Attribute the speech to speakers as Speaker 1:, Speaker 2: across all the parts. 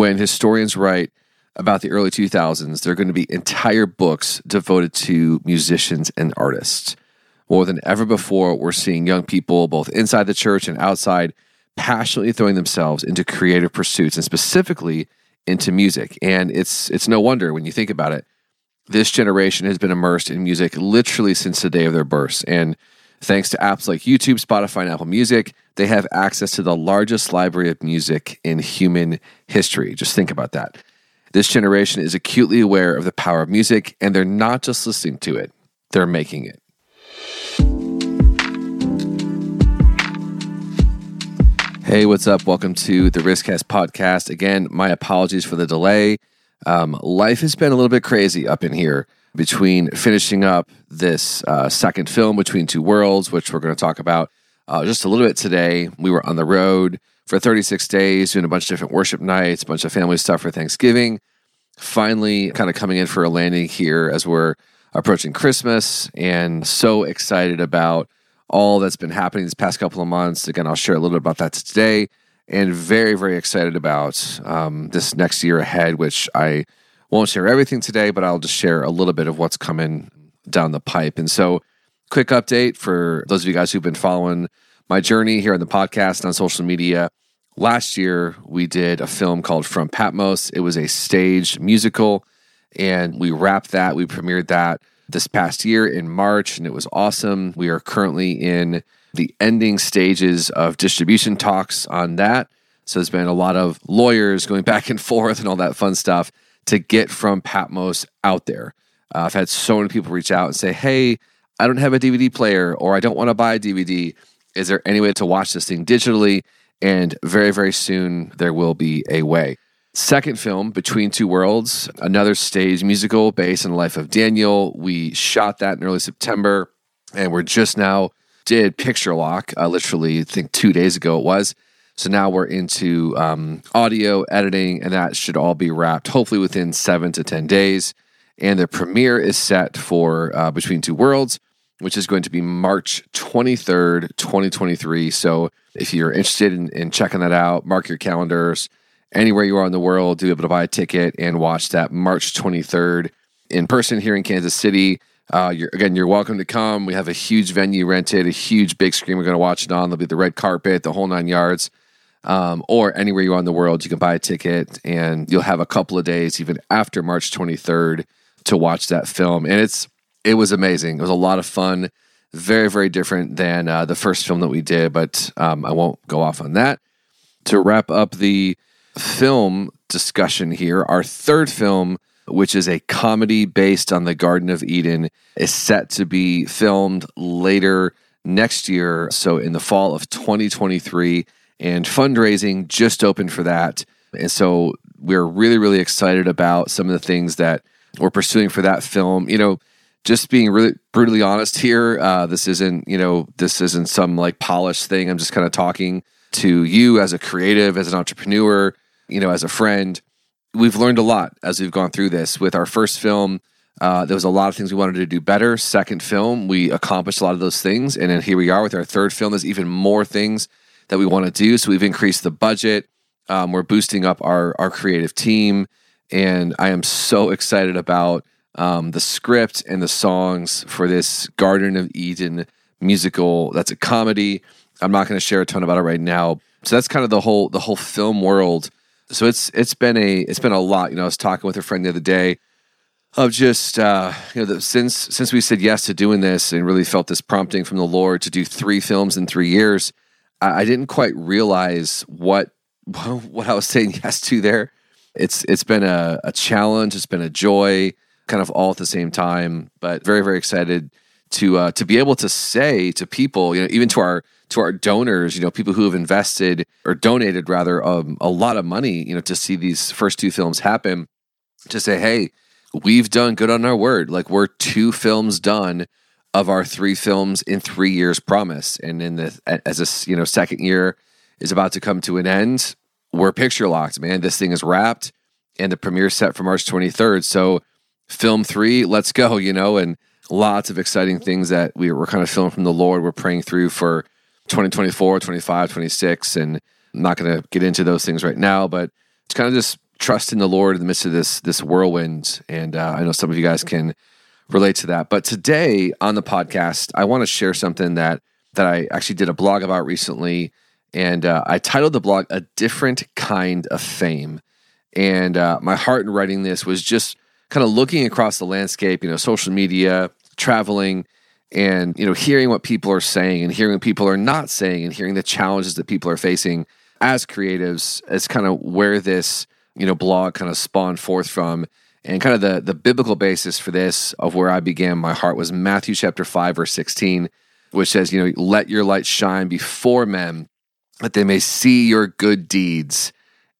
Speaker 1: when historians write about the early 2000s, there are going to be entire books devoted to musicians and artists. More than ever before, we're seeing young people, both inside the church and outside, passionately throwing themselves into creative pursuits and specifically into music. And it's it's no wonder when you think about it. This generation has been immersed in music literally since the day of their births. And thanks to apps like YouTube, Spotify, and Apple Music, they have access to the largest library of music in human history. Just think about that. This generation is acutely aware of the power of music, and they're not just listening to it, they're making it. Hey, what's up? Welcome to the Rizzcast podcast. Again, my apologies for the delay. Um, life has been a little bit crazy up in here between finishing up this uh, second film, Between Two Worlds, which we're going to talk about uh, just a little bit today. We were on the road for 36 days, doing a bunch of different worship nights, a bunch of family stuff for Thanksgiving. Finally, kind of coming in for a landing here as we're approaching Christmas, and so excited about all that's been happening these past couple of months. Again, I'll share a little bit about that today, and very, very excited about um, this next year ahead, which I won't share everything today, but I'll just share a little bit of what's coming down the pipe. And so, quick update for those of you guys who've been following my journey here on the podcast and on social media. Last year, we did a film called From Patmos. It was a staged musical, and we wrapped that. We premiered that this past year in March, and it was awesome. We are currently in the ending stages of distribution talks on that. So there's been a lot of lawyers going back and forth and all that fun stuff to get from Patmos out there. Uh, I've had so many people reach out and say, hey, I don't have a DVD player or I don't want to buy a DVD. Is there any way to watch this thing digitally? And very, very soon there will be a way. Second film, Between Two Worlds, another stage musical based on the life of Daniel. We shot that in early September, and we're just now did picture lock, uh, literally, I think two days ago it was. So now we're into um, audio editing, and that should all be wrapped hopefully within seven to 10 days. And the premiere is set for uh, Between Two Worlds, which is going to be March 23rd, 2023. So if you're interested in, in checking that out, mark your calendars anywhere you are in the world to be able to buy a ticket and watch that March 23rd in person here in Kansas City. Uh, you're, again, you're welcome to come. We have a huge venue rented, a huge big screen we're going to watch it on. There'll be the red carpet, the whole nine yards. Um, or anywhere you are in the world, you can buy a ticket and you'll have a couple of days, even after March 23rd, to watch that film. And it's it was amazing. It was a lot of fun. Very, very different than uh, the first film that we did, but um, I won't go off on that. To wrap up the film discussion here. Our third film, which is a comedy based on the Garden of Eden, is set to be filmed later next year. So, in the fall of 2023, and fundraising just opened for that. And so, we're really, really excited about some of the things that we're pursuing for that film. You know, just being really brutally honest here, uh, this isn't, you know, this isn't some like polished thing. I'm just kind of talking to you as a creative, as an entrepreneur, you know, as a friend. We've learned a lot as we've gone through this. With our first film, uh, there was a lot of things we wanted to do better. Second film, we accomplished a lot of those things. And then here we are with our third film. There's even more things that we want to do. So we've increased the budget. Um, we're boosting up our, our creative team. And I am so excited about um, the script and the songs for this Garden of Eden musical. That's a comedy. I'm not going to share a ton about it right now. So that's kind of the whole the whole film world. So it's it's been a it's been a lot. You know, I was talking with a friend the other day of just uh, you know the, since since we said yes to doing this and really felt this prompting from the Lord to do three films in three years. I, I didn't quite realize what what I was saying yes to there. It's it's been a, a challenge. It's been a joy, kind of all at the same time. But very very excited to uh, to be able to say to people, you know, even to our to our donors, you know, people who have invested or donated rather um, a lot of money, you know, to see these first two films happen, to say, hey, we've done good on our word. Like we're two films done of our three films in three years promise, and in the as this you know second year is about to come to an end, we're picture locked, man. This thing is wrapped, and the premiere set for March twenty third. So, film three, let's go, you know, and lots of exciting things that we were kind of feeling from the Lord. We're praying through for 2024, 25, 26. And I'm not going to get into those things right now, but it's kind of just trust in the Lord in the midst of this this whirlwind. And uh, I know some of you guys can relate to that. But today on the podcast, I want to share something that that I actually did a blog about recently, and uh, I titled the blog "A Different Kind of Fame." And uh, my heart in writing this was just kind of looking across the landscape, you know, social media, traveling, and you know, hearing what people are saying and hearing what people are not saying, and hearing the challenges that people are facing as creatives. As kind of where this you know blog kind of spawned forth from and kind of the the biblical basis for this of where I began my heart was Matthew chapter 5 verse 16 which says you know let your light shine before men that they may see your good deeds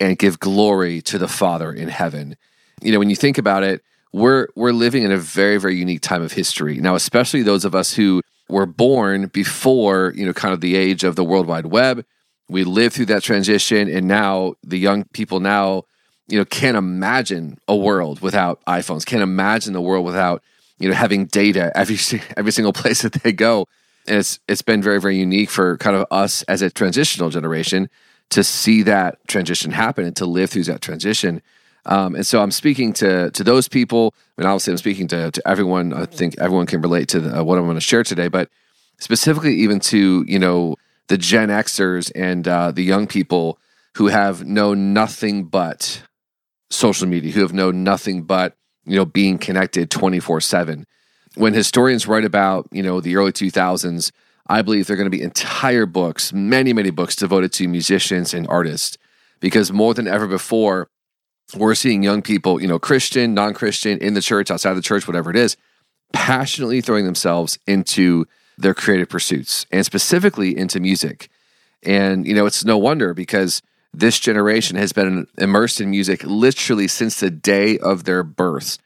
Speaker 1: and give glory to the Father in heaven. You know when you think about it we're we're living in a very very unique time of history. Now especially those of us who were born before, you know, kind of the age of the World Wide Web. We lived through that transition and now the young people now you know, can't imagine a world without iPhones. Can't imagine the world without you know having data every every single place that they go. And it's it's been very very unique for kind of us as a transitional generation to see that transition happen and to live through that transition. Um, and so I'm speaking to to those people. Mean, obviously, I'm speaking to to everyone. I think everyone can relate to the, uh, what I'm going to share today, but specifically even to you know the Gen Xers and uh, the young people who have known nothing but social media, who have known nothing but, you know, being connected 24 7. When historians write about, you know, the early 2000s, I believe there are going to be entire books, many, many books devoted to musicians and artists, because more than ever before, we're seeing young people, you know, Christian, non Christian, in the church, outside the church, whatever it is, passionately throwing themselves into their creative pursuits and specifically into music. And, you know, it's no wonder because this generation has been immersed in music literally since the day of their births.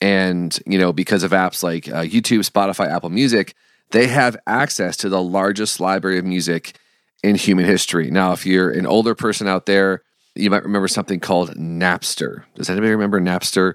Speaker 1: And, you know, because of apps like uh, YouTube, Spotify, Apple Music, they have access to the largest library of music in human history. Now, if you're an older person out there, you might remember something called Napster. Does anybody remember Napster?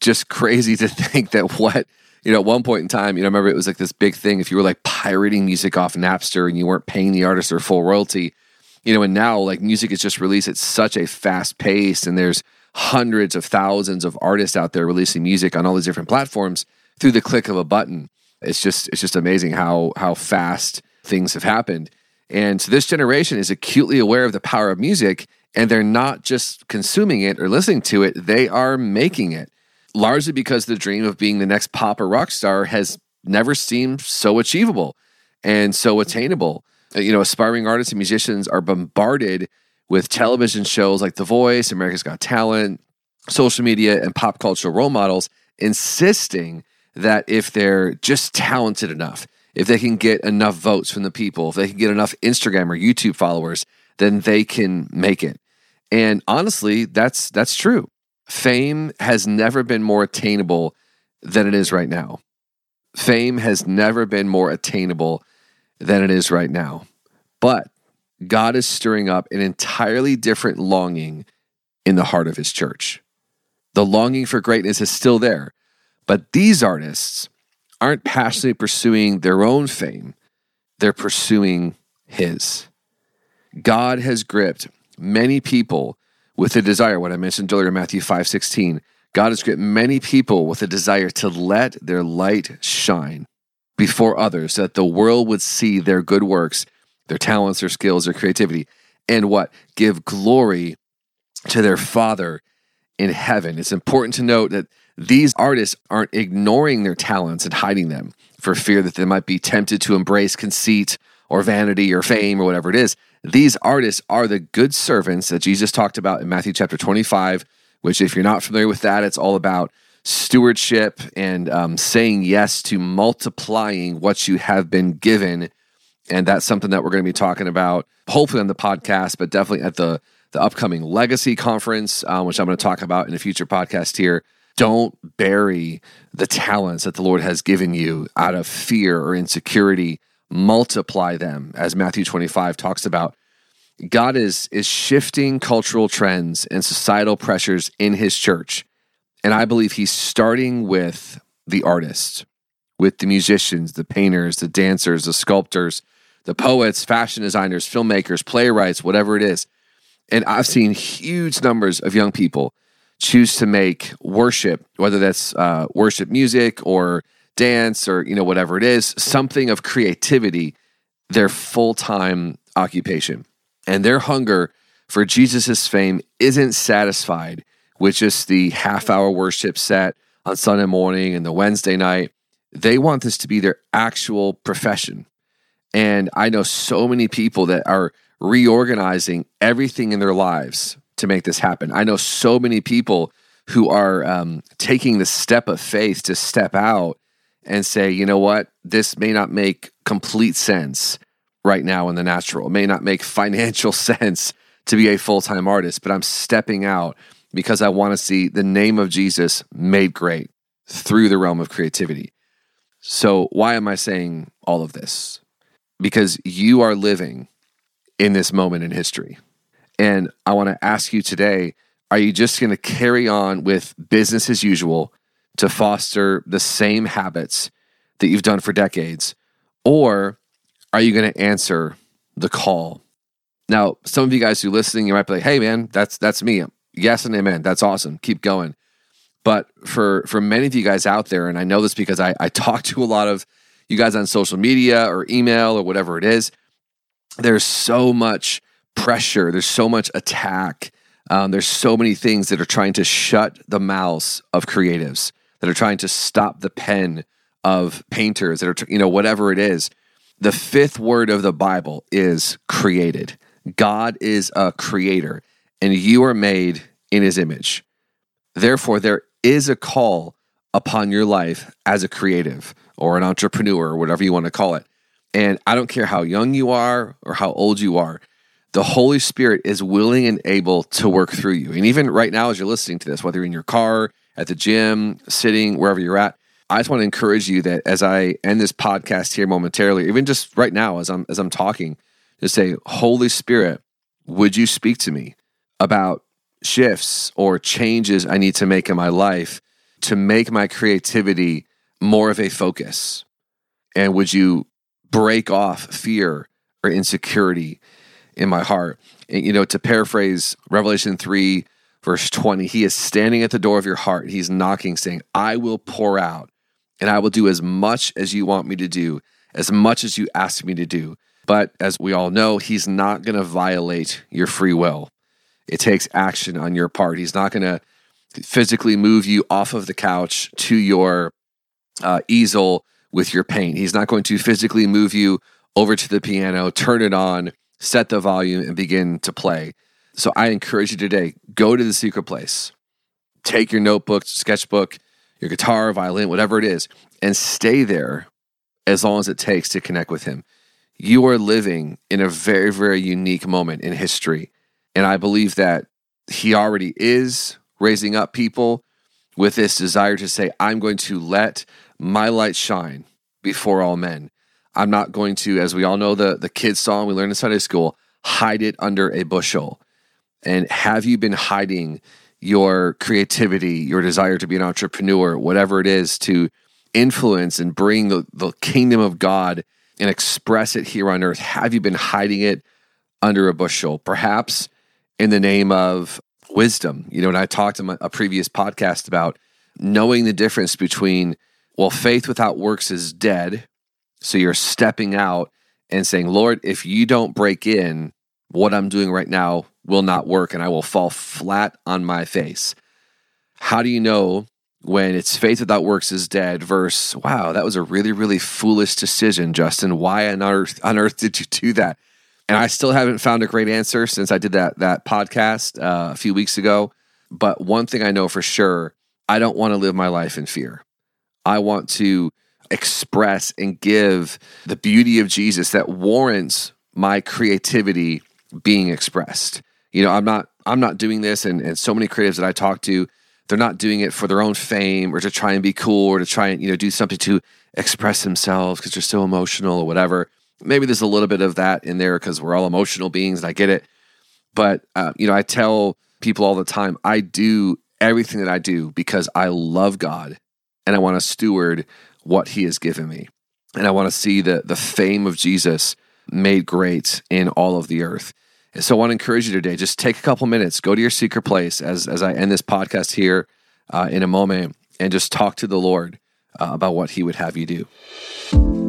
Speaker 1: Just crazy to think that what, you know, at one point in time, you know, remember it was like this big thing. If you were like pirating music off Napster and you weren't paying the artist their full royalty, you know, and now like music is just released at such a fast pace, and there's hundreds of thousands of artists out there releasing music on all these different platforms through the click of a button. It's just it's just amazing how how fast things have happened. And so this generation is acutely aware of the power of music, and they're not just consuming it or listening to it, they are making it. Largely because the dream of being the next pop or rock star has never seemed so achievable and so attainable. Uh, you know, aspiring artists and musicians are bombarded with television shows like The Voice, America's Got Talent, social media, and pop culture role models insisting that if they're just talented enough, if they can get enough votes from the people, if they can get enough Instagram or YouTube followers, then they can make it. And honestly, that's that's true. Fame has never been more attainable than it is right now. Fame has never been more attainable than it is right now. But God is stirring up an entirely different longing in the heart of his church. The longing for greatness is still there, but these artists aren't passionately pursuing their own fame, they're pursuing his. God has gripped many people with a desire, what I mentioned earlier in Matthew 5 16. God has gripped many people with a desire to let their light shine before others, so that the world would see their good works, their talents, their skills, their creativity, and what? Give glory to their Father in heaven. It's important to note that these artists aren't ignoring their talents and hiding them for fear that they might be tempted to embrace conceit or vanity or fame or whatever it is. These artists are the good servants that Jesus talked about in Matthew chapter 25, which, if you're not familiar with that, it's all about stewardship and um, saying yes to multiplying what you have been given. And that's something that we're going to be talking about, hopefully on the podcast, but definitely at the the upcoming Legacy Conference, uh, which I'm going to talk about in a future podcast here. Don't bury the talents that the Lord has given you out of fear or insecurity. Multiply them, as Matthew 25 talks about. God is is shifting cultural trends and societal pressures in His church and I believe he's starting with the artists, with the musicians, the painters, the dancers, the sculptors, the poets, fashion designers, filmmakers, playwrights, whatever it is. And I've seen huge numbers of young people choose to make worship, whether that's uh, worship music or dance or you know whatever it is, something of creativity, their full time occupation, and their hunger for Jesus's fame isn't satisfied with just the half hour worship set on Sunday morning and the Wednesday night. They want this to be their actual profession. And I know so many people that are reorganizing everything in their lives to make this happen. I know so many people who are um, taking the step of faith to step out and say, you know what, this may not make complete sense right now in the natural. It may not make financial sense to be a full time artist, but I'm stepping out because I want to see the name of Jesus made great through the realm of creativity. So, why am I saying all of this? Because you are living in this moment in history. And I want to ask you today are you just going to carry on with business as usual to foster the same habits that you've done for decades? Or are you going to answer the call? Now, some of you guys who are listening, you might be like, hey, man, that's, that's me. Yes and amen. That's awesome. Keep going. But for, for many of you guys out there, and I know this because I, I talk to a lot of you guys on social media or email or whatever it is, there's so much pressure, there's so much attack. Um, there's so many things that are trying to shut the mouths of creatives, that are trying to stop the pen of painters, that are, you know, whatever it is. The fifth word of the Bible is created. God is a creator, and you are made in his image. Therefore, there is a call upon your life as a creative or an entrepreneur or whatever you want to call it. And I don't care how young you are or how old you are, the Holy Spirit is willing and able to work through you. And even right now, as you're listening to this, whether you're in your car, at the gym, sitting, wherever you're at, I just want to encourage you that as I end this podcast here momentarily, even just right now as I'm as I'm talking, to say, Holy Spirit, would you speak to me about shifts or changes I need to make in my life to make my creativity more of a focus? And would you break off fear or insecurity in my heart. And, you know, to paraphrase Revelation 3, verse 20, he is standing at the door of your heart. He's knocking, saying, I will pour out and I will do as much as you want me to do, as much as you ask me to do. But as we all know, he's not going to violate your free will. It takes action on your part. He's not going to physically move you off of the couch to your uh, easel with your paint. He's not going to physically move you over to the piano, turn it on, set the volume, and begin to play. So I encourage you today go to the secret place, take your notebook, sketchbook, your guitar, violin, whatever it is, and stay there as long as it takes to connect with Him. You are living in a very, very unique moment in history. And I believe that He already is raising up people with this desire to say, I'm going to let my light shine before all men. I'm not going to, as we all know, the, the kids' song we learned in Sunday school, hide it under a bushel. And have you been hiding your creativity, your desire to be an entrepreneur, whatever it is, to influence and bring the, the kingdom of God and express it here on earth? Have you been hiding it under a bushel? Perhaps in the name of wisdom. You know, and I talked in a previous podcast about knowing the difference between, well, faith without works is dead so you're stepping out and saying, Lord, if you don't break in, what I'm doing right now will not work and I will fall flat on my face. How do you know when it's faith without works is dead versus, wow, that was a really, really foolish decision, Justin. Why on earth, on earth did you do that? And I still haven't found a great answer since I did that, that podcast uh, a few weeks ago. But one thing I know for sure, I don't want to live my life in fear. I want to express and give the beauty of Jesus that warrants my creativity being expressed. You know, I'm not I'm not doing this and, and so many creatives that I talk to, they're not doing it for their own fame or to try and be cool or to try and, you know, do something to express themselves because they're so emotional or whatever. Maybe there's a little bit of that in there because we're all emotional beings and I get it. But, uh, you know, I tell people all the time, I do everything that I do because I love God and I want to steward what he has given me. And I want to see the, the fame of Jesus made great in all of the earth. And so I want to encourage you today, just take a couple minutes, go to your secret place as, as I end this podcast here uh, in a moment and just talk to the Lord uh, about what he would have you do.